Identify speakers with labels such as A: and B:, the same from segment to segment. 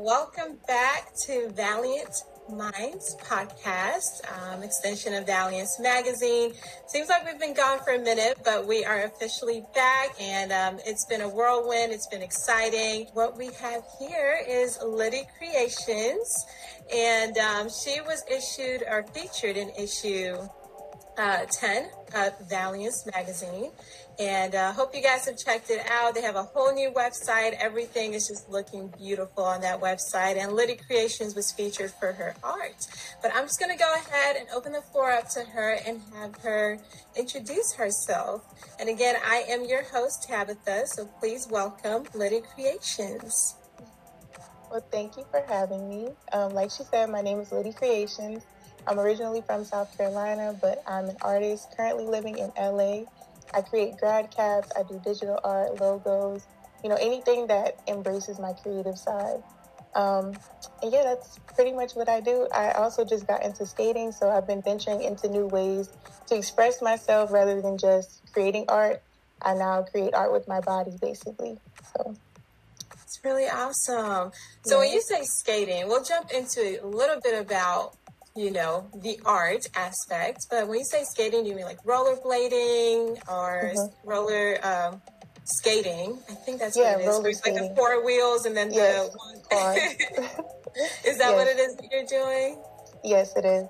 A: Welcome back to Valiant Minds podcast, um, extension of Valiance magazine. Seems like we've been gone for a minute, but we are officially back and um, it's been a whirlwind. It's been exciting. What we have here is Litty Creetionz, and um, she was issued or featured in issue uh, 10 of Valiance magazine. And uh, hope you guys have checked it out. They have a whole new website. Everything is just looking beautiful on that website. And Litty Creetionz was featured for her art. But I'm just going to go ahead and open the floor up to her and have her introduce herself. And again, I am your host, Tabitha. So please welcome Litty Creetionz.
B: Well, thank you for having me. Um, like she said, my name is Litty Creetionz. I'm originally from South Carolina, but I'm an artist currently living in LA I create grad caps, I do digital art, logos, you know, anything that embraces my creative side. Um, and yeah, that's pretty much what I do. I also just got into skating, so I've been venturing into new ways to express myself rather than just creating art. I now create art with my body, basically. So
A: it's really awesome. So yeah. when you say skating, we'll jump into a little bit about you know, the art aspect. But when you say skating, do you mean like rollerblading or mm-hmm. roller um, skating? I think that's yeah, what it is. Where it's like the four wheels and then yes. the one. is that yes. what it is that you're doing?
B: Yes, it is.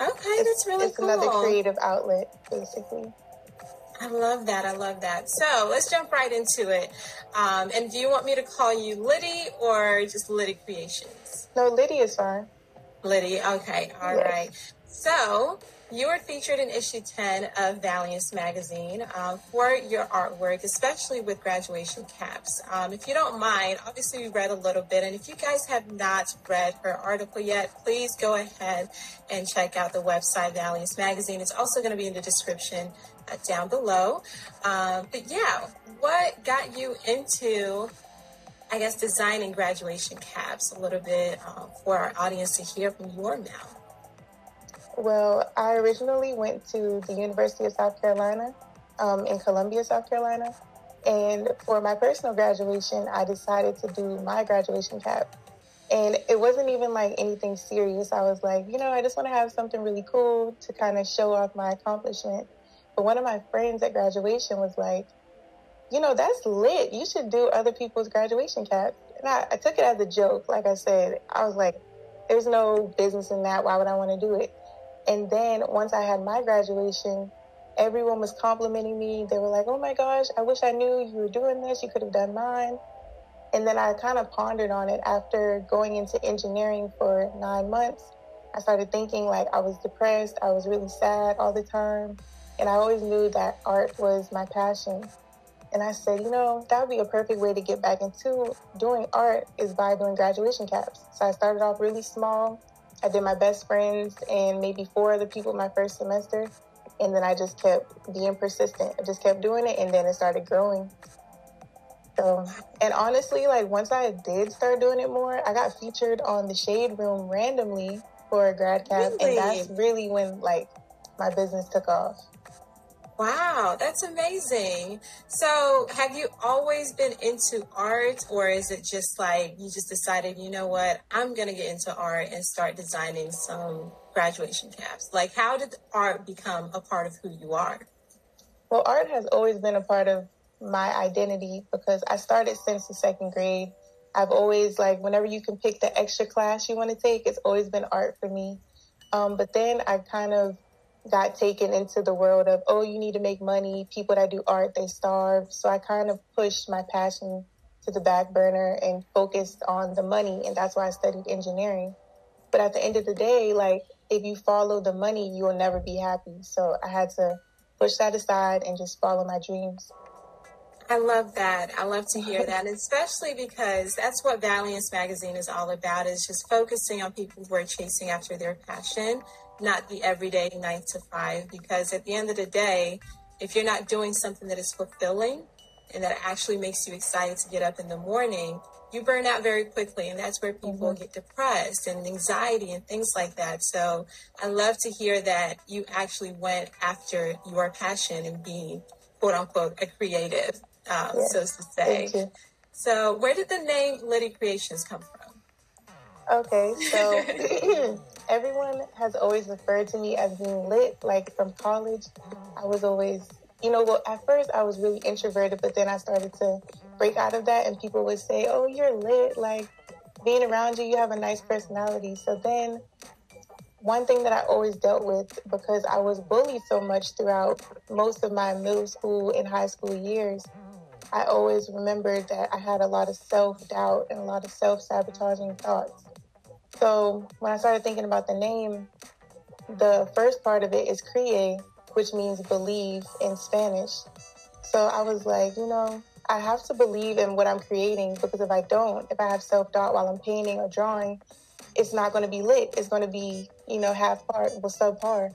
A: Okay, it's, that's really
B: it's
A: cool.
B: another creative outlet, basically.
A: I love that. I love that. So let's jump right into it. Um, and do you want me to call you Litty or just Litty Creetionz?
B: No, Litty is fine.
A: Litty. Okay. all yes. right. So you were featured in issue 10 of Valiance magazine um, for your artwork, especially with graduation caps. Um, if you don't mind, obviously we read a little bit, and if you guys have not read her article yet, please go ahead and check out the website Valiance magazine. It's also going to be in the description uh, down below. Um, but yeah, what got you into I guess, designing graduation caps a little bit um, for our audience to hear from your mouth?
B: Well, I originally went to the University of South Carolina um, in Columbia, South Carolina. And for my personal graduation, I decided to do my graduation cap. And it wasn't even like anything serious. I was like, you know, I just want to have something really cool to kind of show off my accomplishment. But one of my friends at graduation was like, you know, that's lit. You should do other people's graduation caps. And I, I took it as a joke. Like I said, I was like, there's no business in that. Why would I want to do it? And then once I had my graduation, everyone was complimenting me. They were like, oh my gosh, I wish I knew you were doing this. You could have done mine. And then I kind of pondered on it after going into engineering for nine months. I started thinking like I was depressed. I was really sad all the time. And I always knew that art was my passion. And I said, you know, that would be a perfect way to get back into doing art is by doing graduation caps. So I started off really small. I did my best friends and maybe four other people my first semester. And then I just kept being persistent. I just kept doing it and then it started growing. So, and honestly, like once I did start doing it more, I got featured on the Shade Room randomly for a grad cap. Really? And that's really when like my business took off.
A: Wow, that's amazing. So, have you always been into art, or is it just like you just decided, you know what, I'm going to get into art and start designing some graduation caps? Like, how did art become a part of who you are?
B: Well, art has always been a part of my identity because I started since the second grade. I've always, like, whenever you can pick the extra class you want to take, it's always been art for me. Um, but then I kind of got taken into the world of, oh, you need to make money. People that do art, they starve. So I kind of pushed my passion to the back burner and focused on the money. And that's why I studied engineering. But at the end of the day, like, if you follow the money, you will never be happy. So I had to push that aside and just follow my dreams.
A: I love that. I love to hear that, especially because that's what Valiance Magazine is all about is just focusing on people who are chasing after their passion not the everyday nine to five. Because at the end of the day, if you're not doing something that is fulfilling and that actually makes you excited to get up in the morning, you burn out very quickly. And that's where people mm-hmm. get depressed and anxiety and things like that. So I love to hear that you actually went after your passion and being quote unquote a creative, um, so to say. So, where did the name Litty Creetionz come from?
B: Okay, so everyone has always referred to me as being lit. Like from college, I was always, you know, well, at first I was really introverted, but then I started to break out of that, and people would say, "Oh, you're lit." Like being around you, you have a nice personality. So then, one thing that I always dealt with because I was bullied so much throughout most of my middle school and high school years. I always remembered that I had a lot of self doubt and a lot of self sabotaging thoughts. So when I started thinking about the name, the first part of it is cree, which means believe in Spanish. So I was like, you know, I have to believe in what I'm creating because if I don't, if I have self doubt while I'm painting or drawing, it's not going to be lit. It's going to be, you know, half part or subpar.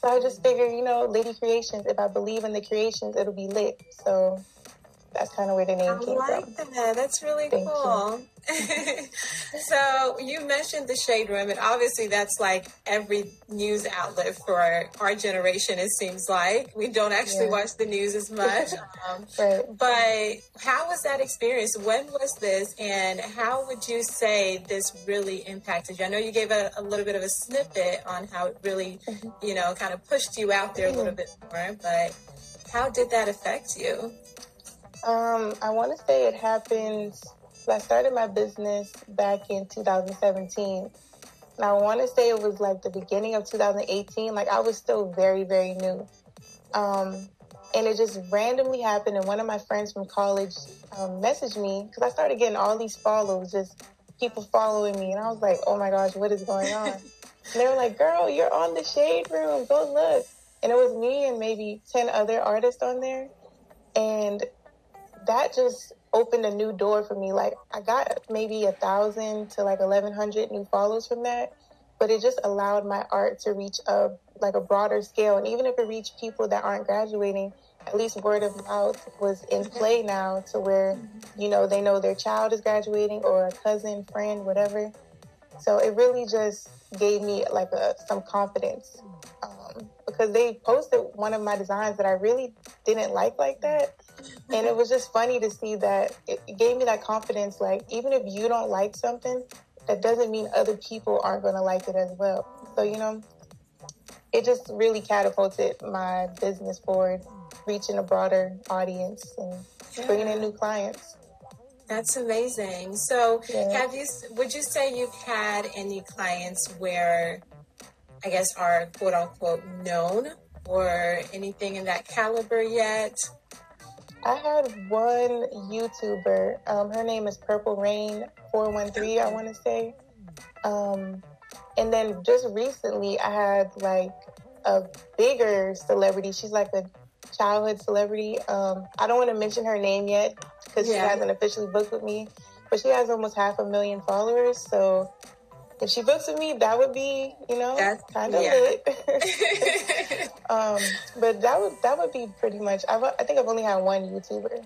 B: So I just figured, you know, Litty Creetionz, if I believe in the creations, it'll be lit. So that's kind of where the name I came
A: like
B: from.
A: That. That's really Thank cool. so you mentioned the shade room, and obviously that's like every news outlet for our generation. It seems like we don't actually yeah. watch the news as much. Um, right. But how was that experience? When was this, and how would you say this really impacted you? I know you gave a, a little bit of a snippet on how it really, mm-hmm. you know, kind of pushed you out there a little bit more, but how did that affect you?
B: Um, I want to say it happened. I started my business back in 2017. And I want to say it was like the beginning of 2018. Like I was still very, very new. Um, and it just randomly happened. And one of my friends from college um, messaged me because I started getting all these follows, just people following me. And I was like, oh my gosh, what is going on? and they were like, girl, you're on the shade room. Go look. And it was me and maybe 10 other artists on there. And that just opened a new door for me. Like I got maybe a thousand to like eleven hundred new follows from that, but it just allowed my art to reach a like a broader scale. And even if it reached people that aren't graduating, at least word of mouth was in play now to where you know they know their child is graduating or a cousin, friend, whatever. So it really just gave me like a some confidence because they posted one of my designs that I really didn't like like that and it was just funny to see that it gave me that confidence. Like, even if you don't like something, that doesn't mean other people aren't going to like it as well. So, you know, it just really catapulted my business forward, reaching a broader audience and bringing in new clients.
A: That's amazing. So, yeah. have you? Would you say you've had any clients where, I guess, are quote unquote known or anything in that caliber yet?
B: I had one YouTuber. Um, her name is Purple Rain four one three. I want to say. Um, and then just recently, I had like a bigger celebrity. She's like a childhood celebrity. Um, I don't want to mention her name yet because yeah. she hasn't officially booked with me, but she has almost half a million followers. So if she books with me, that would be, you know, kind of yeah. lit. um, but that would that would be pretty much. I've, I think I've only had one YouTuber.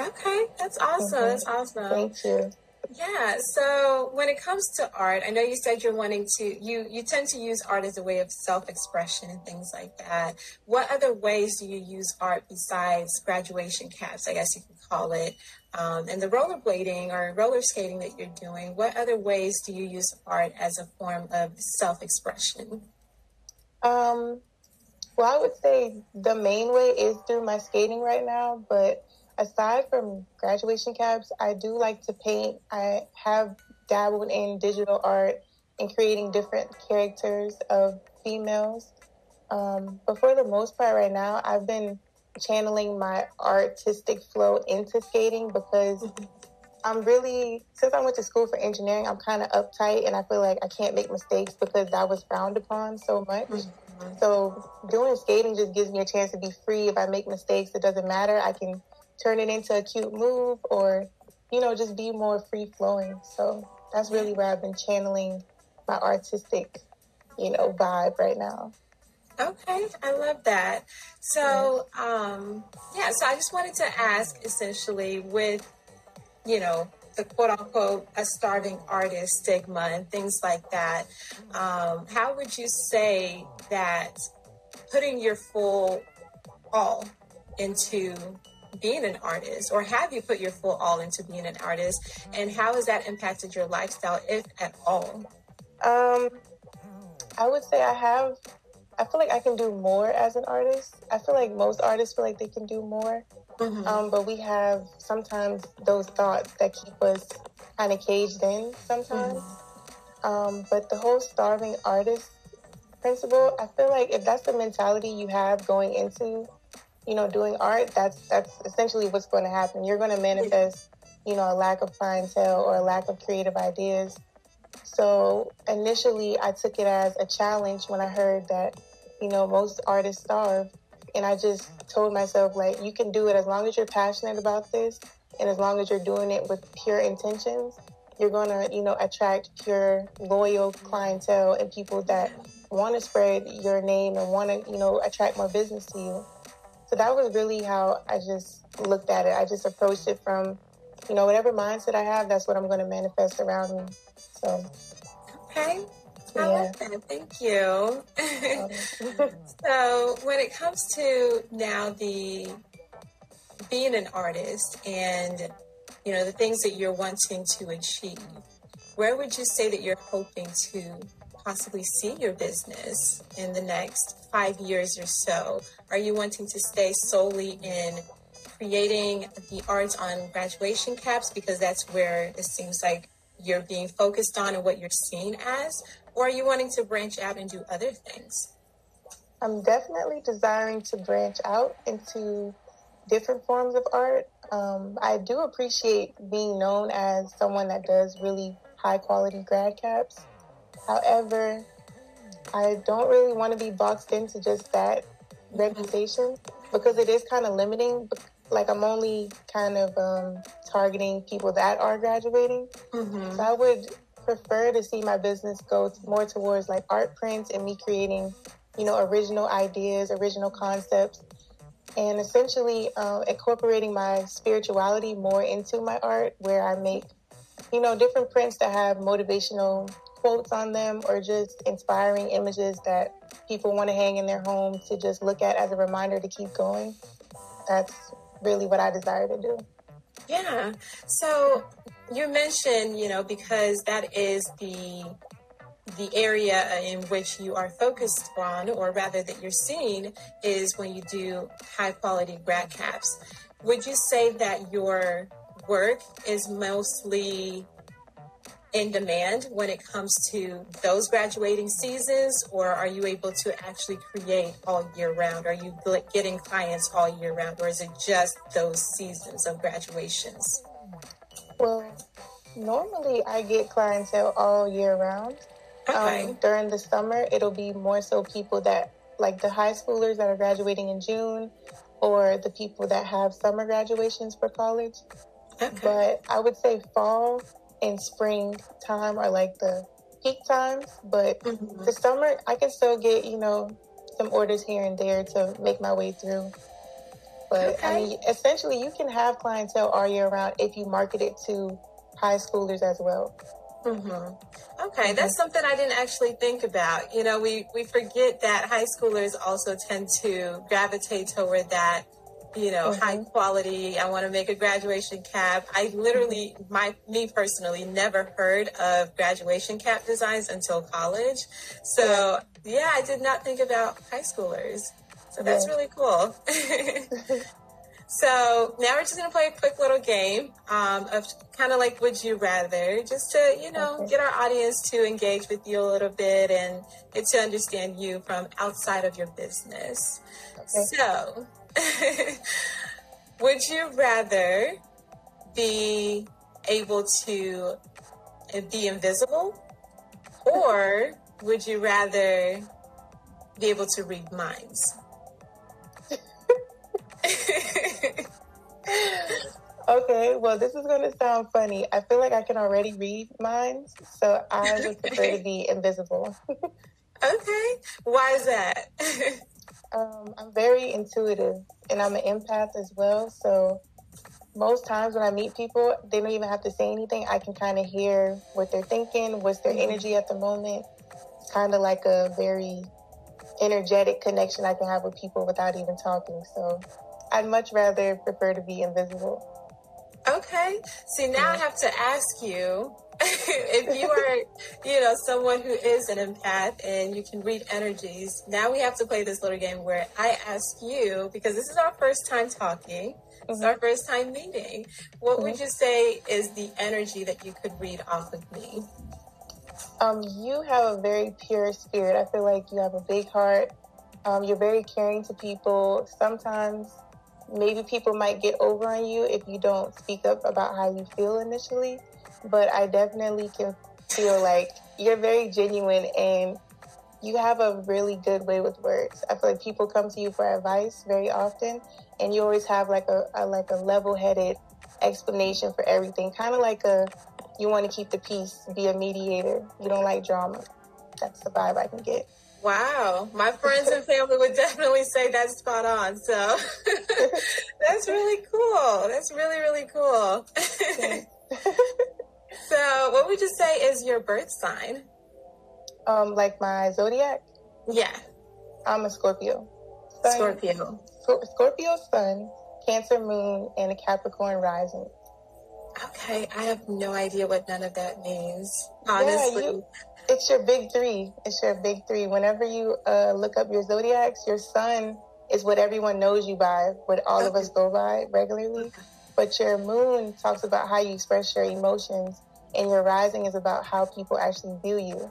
A: Okay, that's awesome. Mm-hmm. That's awesome.
B: Thank you.
A: Yeah. So when it comes to art, I know you said you're wanting to you you tend to use art as a way of self-expression and things like that. What other ways do you use art besides graduation caps? I guess you could call it. Um, and the rollerblading or roller skating that you're doing, what other ways do you use art as a form of self-expression?
B: Um, well, I would say the main way is through my skating right now, but aside from graduation caps, I do like to paint. I have dabbled in digital art and creating different characters of females. Um, but for the most part, right now, I've been channeling my artistic flow into skating because I'm really, since I went to school for engineering, I'm kind of uptight and I feel like I can't make mistakes because that was frowned upon so much. Mm-hmm. So doing skating just gives me a chance to be free. If I make mistakes, it doesn't matter. I can turn it into a cute move or, you know, just be more free flowing. So that's really where I've been channeling my artistic, you know, vibe right now.
A: Okay, I love that. So, um, yeah, so I just wanted to ask essentially with, you know, the quote unquote a starving artist stigma and things like that, um, how would you say that putting your full all into being an artist, or have you put your full all into being an artist? And how has that impacted your lifestyle, if at all?
B: Um, I would say I have. I feel like I can do more as an artist. I feel like most artists feel like they can do more, mm-hmm. um, but we have sometimes those thoughts that keep us kind of caged in. Sometimes, mm-hmm. um, but the whole starving artist principle, I feel like if that's the mentality you have going into, you know, doing art, that's that's essentially what's going to happen. You're going to manifest, you know, a lack of clientele or a lack of creative ideas. So initially, I took it as a challenge when I heard that, you know, most artists starve, and I just told myself like, you can do it as long as you're passionate about this, and as long as you're doing it with pure intentions. You're going to, you know, attract pure, loyal clientele and people that want to spread your name and want to, you know, attract more business to you. So that was really how I just looked at it. I just approached it from, you know, whatever mindset I have, that's what I'm going to manifest around me. So.
A: Okay. I yeah. like that. Thank you. Um, so when it comes to now the being an artist and you know the things that you're wanting to achieve, where would you say that you're hoping to possibly see your business in the next five years or so? Are you wanting to stay solely in creating the art on graduation caps because that's where it seems like you're being focused on and what you're seen as? Or are you wanting to branch out and do other things?
B: I'm definitely desiring to branch out into different forms of art. Um, I do appreciate being known as someone that does really high quality grad caps. However, I don't really want to be boxed into just that reputation because it is kind of limiting. Like I'm only kind of um, targeting people that are graduating. Mm-hmm. So I would prefer to see my business go more towards like art prints and me creating, you know, original ideas, original concepts, and essentially uh, incorporating my spirituality more into my art, where I make, you know, different prints that have motivational quotes on them or just inspiring images that people want to hang in their home to just look at as a reminder to keep going. That's really what I desire to do.
A: Yeah. So you mentioned, you know, because that is the the area in which you are focused on, or rather that you're seeing, is when you do high quality grad caps. Would you say that your work is mostly in demand when it comes to those graduating seasons, or are you able to actually create all year round? Are you getting clients all year round, or is it just those seasons of graduations?
B: Well, normally I get clientele all year round. Okay. Um, during the summer, it'll be more so people that, like the high schoolers that are graduating in June, or the people that have summer graduations for college. Okay. But I would say fall and spring time are like the peak times, but mm-hmm. the summer I can still get, you know, some orders here and there to make my way through. But okay. I mean, essentially, you can have clientele all year round if you market it to high schoolers as well.
A: Mm-hmm. Okay, mm-hmm. that's something I didn't actually think about. You know, we, we forget that high schoolers also tend to gravitate toward that you know, mm-hmm. high quality. I want to make a graduation cap. I literally, my me personally, never heard of graduation cap designs until college. So yeah, I did not think about high schoolers. So that's yeah. really cool. so now we're just gonna play a quick little game um, of kind of like would you rather, just to you know okay. get our audience to engage with you a little bit and get to understand you from outside of your business. Okay. So Would you rather be able to be invisible or would you rather be able to read minds?
B: okay, well, this is going to sound funny. I feel like I can already read minds, so I would prefer to be invisible.
A: okay, why is that?
B: Um, I'm very intuitive and I'm an empath as well. So most times when I meet people, they don't even have to say anything. I can kind of hear what they're thinking, what's their mm-hmm. energy at the moment. It's kind of like a very energetic connection I can have with people without even talking. So I'd much rather prefer to be invisible.
A: Okay. See, now I have to ask you if you are, you know, someone who is an empath and you can read energies. Now we have to play this little game where I ask you because this is our first time talking. It's our first time meeting. What mm-hmm. would you say is the energy that you could read off of me?
B: Um, you have a very pure spirit. I feel like you have a big heart. Um, you're very caring to people. Sometimes maybe people might get over on you if you don't speak up about how you feel initially. But I definitely can feel like you're very genuine and you have a really good way with words. I feel like people come to you for advice very often, and you always have like a, a like a level-headed explanation for everything. Kind of like a you want to keep the peace, be a mediator. You don't like drama. That's the vibe I can get.
A: Wow, my friends and family would definitely say that's spot on. So that's really cool. That's really really cool. so, what would you say is your birth sign?
B: Um, like my zodiac.
A: Yeah,
B: I'm a Scorpio.
A: Sun, Scorpio.
B: Scorpio Sun, Cancer Moon, and a Capricorn Rising.
A: Okay, I have no idea what none of that means. Honestly, yeah, you,
B: it's your big three. It's your big three. Whenever you uh, look up your zodiacs, your sun is what everyone knows you by, what all okay. of us go by regularly. But your moon talks about how you express your emotions, and your rising is about how people actually view you.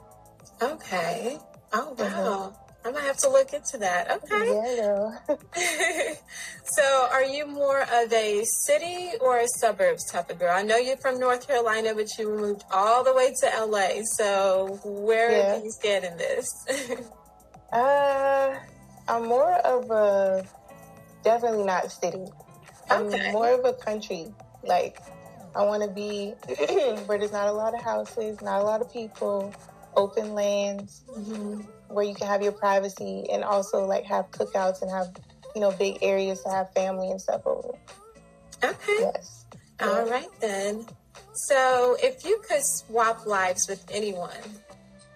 A: Okay. Oh wow. Mm-hmm. I might have to look into that. Okay.
B: Yeah.
A: so, are you more of a city or a suburbs type of girl? I know you're from North Carolina, but you moved all the way to LA. So, where yeah. do you stand in this?
B: uh, I'm more of a definitely not city. I'm okay. more of a country. Like, I want to be where there's not a lot of houses, not a lot of people, open lands. Mm-hmm where you can have your privacy and also like have cookouts and have you know big areas to have family and stuff over.
A: Okay. Yes. All yeah. right then. So, if you could swap lives with anyone,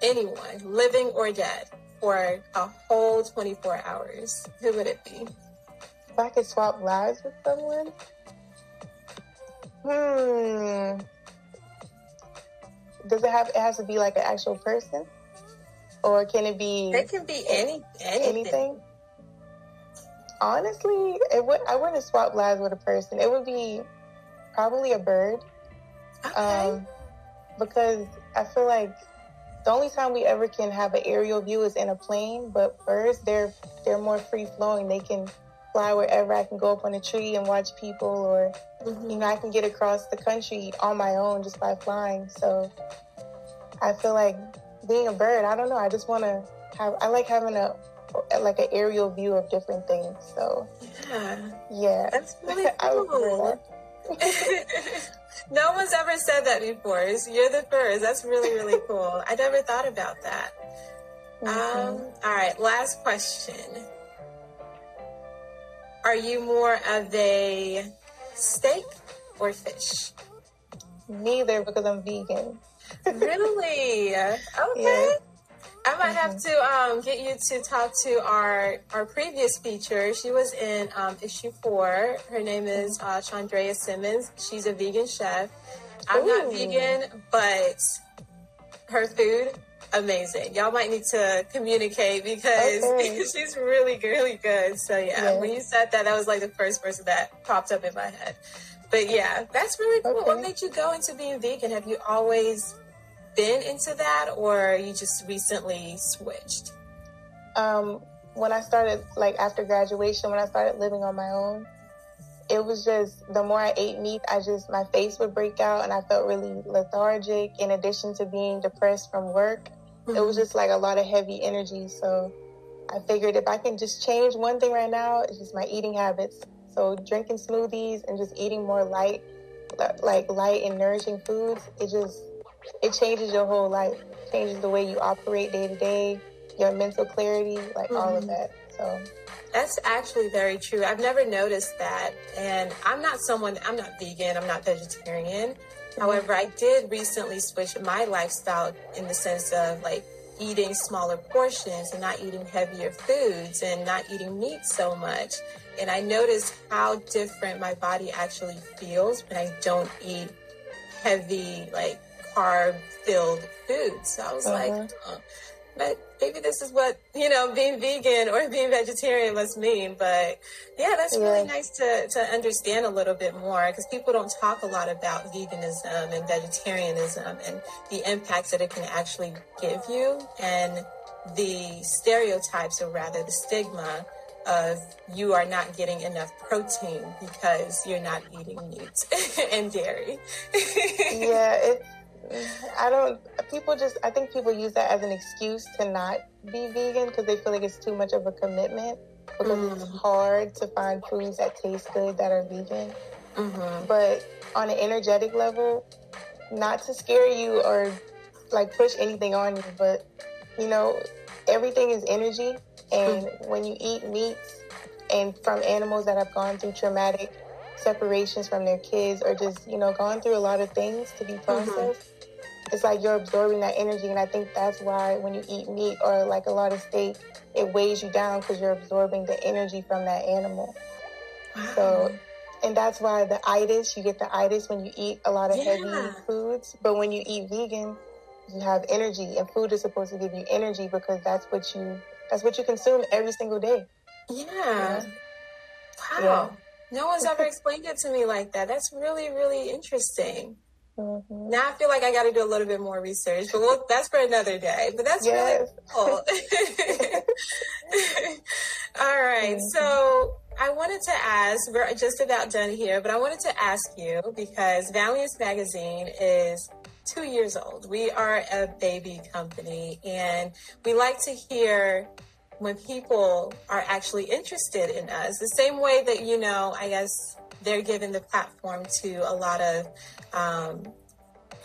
A: anyone, living or dead, for a whole 24 hours, who would it be?
B: If I could swap lives with someone? Hmm. Does it have, it has to be like an actual person? or can it be?
A: It can be any anything. anything?
B: Honestly, it would. I wouldn't swap lives with a person. It would be probably a bird.
A: Okay. Um,
B: because I feel like the only time we ever can have an aerial view is in a plane. But birds, they're they're more free flowing. They can fly wherever. I can go up on a tree and watch people, or. You know, I can get across the country on my own just by flying. So I feel like being a bird, I don't know. I just want to have. I like having a like an aerial view of different things. So
A: yeah,
B: yeah,
A: that's really cool. no one's ever said that before. You're the first. That's really really cool. I never thought about that. Mm-hmm. Um, all right, last question. Are you more of a steak or fish?
B: Neither, because I'm vegan
A: really? Okay. Yeah. I might have to um, get you to talk to our our previous feature. She was in um, issue four. Her name is uh, Chandrea Simmons. She's a vegan chef. I'm Ooh. not vegan, but her food amazing. Y'all might need to communicate because okay. she's really really good. So yeah, yeah, when you said that, that was like the first person that popped up in my head. But yeah, that's really cool. Okay. What made you go into being vegan? Have you always been into that or you just recently switched?
B: Um, when I started, like after graduation, when I started living on my own, it was just the more I ate meat, I just, my face would break out and I felt really lethargic. In addition to being depressed from work, mm-hmm. it was just like a lot of heavy energy. So I figured if I can just change one thing right now, it's just my eating habits. So drinking smoothies and just eating more light, like light and nourishing foods, it just it changes your whole life, changes the way you operate day to day, your mental clarity, like mm-hmm. all of mm-hmm. that. So
A: that's actually very true. I've never noticed that. And I'm not someone, I'm not vegan, I'm not vegetarian. However, I did recently switch my lifestyle in the sense of like eating smaller portions and not eating heavier foods and not eating meat so much. and I noticed how different my body actually feels when I don't eat heavy, like carb filled foods. So I was uh-huh. like, oh, but maybe this is what, you know, being vegan or being vegetarian must mean. But yeah, that's yeah. really nice to, to understand a little bit more because people don't talk a lot about veganism and vegetarianism and the impacts that it can actually give you and the stereotypes or rather the stigma of you are not getting enough protein because you're not eating meat and dairy.
B: yeah, it's I don't. People just. I think people use that as an excuse to not be vegan because they feel like it's too much of a commitment because mm. it's hard to find foods that taste good that are vegan. Mm-hmm. But on an energetic level, not to scare you or like push anything on you, but you know, everything is energy, and mm. when you eat meats and from animals that have gone through traumatic separations from their kids or just you know gone through a lot of things to be mm-hmm. processed. Mm-hmm it's like you're absorbing that energy. And I think that's why when you eat meat or like a lot of steak, it weighs you down because you're absorbing the energy from that animal. Wow. So, and that's why the itis, you get the itis when you eat a lot of yeah. heavy foods. But when you eat vegan, you have energy and food is supposed to give you energy because that's what you, that's what you consume every single day.
A: Yeah. yeah. Wow. Yeah. No one's ever explained it to me like that. That's really, really interesting. Mm-hmm. Now I feel like I got to do a little bit more research, but we'll, that's for another day. But that's yes. really cool. All right. mm-hmm. So I wanted to ask, we're just about done here, but I wanted to ask you because Valiance Magazine is two years old. We are a baby company and we like to hear when people are actually interested in us, the same way that, you know, I guess they're given the platform to a lot of um,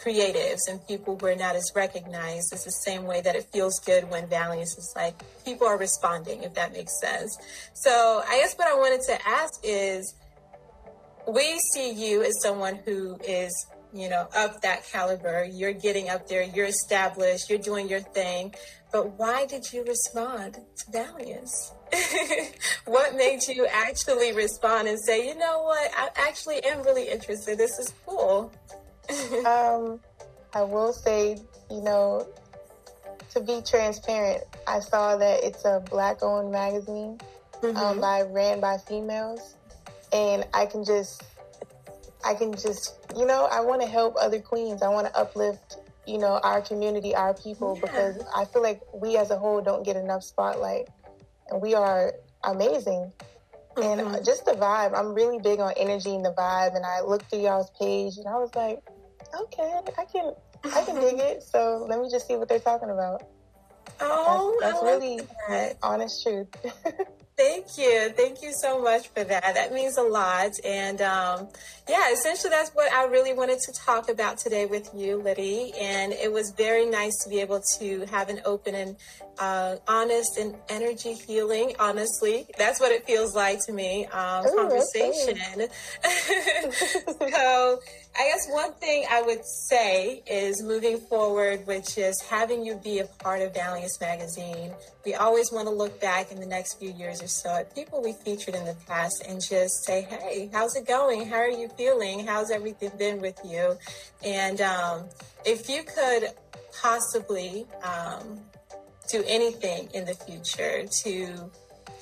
A: creatives and people who are not as recognized. It's the same way that it feels good when Valiance is like people are responding, if that makes sense. So I guess what I wanted to ask is we see you as someone who is you know, of that caliber. You're getting up there, you're established, you're doing your thing. But why did you respond to Valiance? what made you actually respond and say, you know what, I actually am really interested. This is cool.
B: um, I will say, you know, to be transparent, I saw that it's a black owned magazine um, mm-hmm. um, by ran by females. And I can just, I can just, you know, I want to help other queens. I want to uplift, you know, our community, our people, yeah. because I feel like we as a whole don't get enough spotlight and we are amazing. Mm-hmm. And just the vibe, I'm really big on energy and the vibe. And I looked through y'all's page and I was like, okay, I can, I can dig it. So let me just see what they're talking about.
A: Oh,
B: that's, that's really that. honest truth.
A: Thank you. Thank you so much for that. That means a lot. And um, yeah, essentially, that's what I really wanted to talk about today with you, Litty. And it was very nice to be able to have an open and uh, honest and energy healing, honestly. That's what it feels like to me, um, Ooh, conversation. so I guess one thing I would say is moving forward, which is having you be a part of Valiance Magazine. We always want to look back in the next few years or so people we featured in the past and just say, hey, how's it going? How are you feeling? How's everything been with you? And um, if you could possibly um, do anything in the future to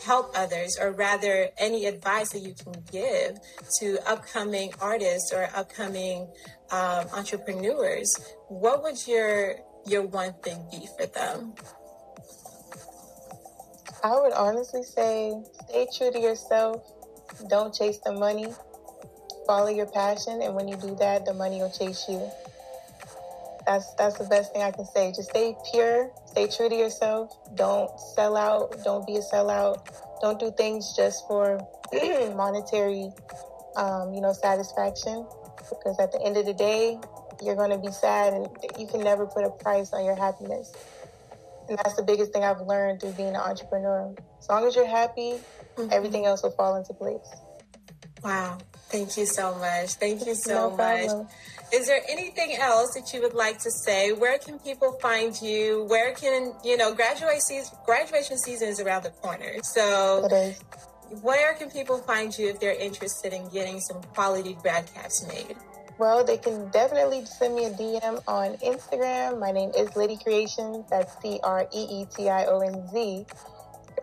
A: help others, or rather, any advice that you can give to upcoming artists or upcoming um, entrepreneurs, what would your your one thing be for them?
B: I would honestly say stay true to yourself. Don't chase the money. Follow your passion, and when you do that, the money will chase you. That's that's the best thing I can say. Just stay pure, stay true to yourself. Don't sell out. Don't be a sellout. Don't do things just for monetary, um, you know, satisfaction. Because at the end of the day, you're going to be sad, and you can never put a price on your happiness. And that's the biggest thing I've learned through being an entrepreneur. As long as you're happy, mm-hmm. everything else will fall into place.
A: Wow. Thank you so much. Thank you so no much. Is there anything else that you would like to say? Where can people find you? Where can, you know, graduation season, graduation season is around the corner. So where can people find you if they're interested in getting some quality grad caps made?
B: Well, they can definitely send me a DM on Instagram. My name is Litty Creetionz. That's C R E E T I O N Z.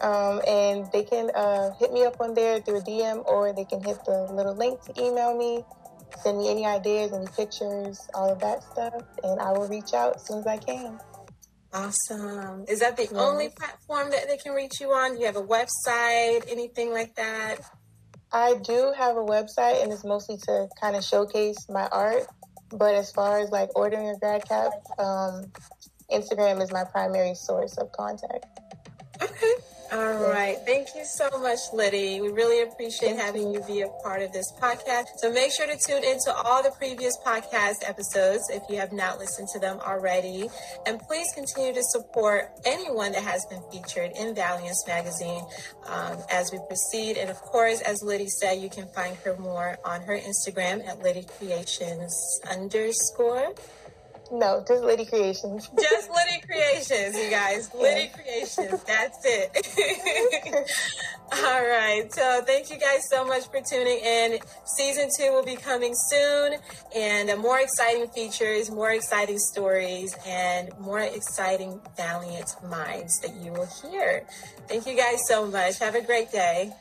B: Um, and they can uh, hit me up on there through a DM or they can hit the little link to email me, send me any ideas, any pictures, all of that stuff, and I will reach out as soon as I can.
A: Awesome. Is that the yes. only platform that they can reach you on? Do you have a website, anything like that?
B: I do have a website and it's mostly to kind of showcase my art. But as far as like ordering a grad cap, um, Instagram is my primary source of contact.
A: Okay. All right. Thank you so much, Litty. We really appreciate having you be a part of this podcast. So make sure to tune into all the previous podcast episodes if you have not listened to them already. And please continue to support anyone that has been featured in Valiance magazine um, as we proceed. And of course, as Litty said, you can find her more on her Instagram at Litty Creetionz underscore.
B: No, just Litty Creetionz.
A: just Litty Creetionz, you guys. Litty Creetionz. That's it. All right. So thank you guys so much for tuning in. Season two will be coming soon, and uh, more exciting features, more exciting stories, and more exciting valiant minds that you will hear. Thank you guys so much. Have a great day.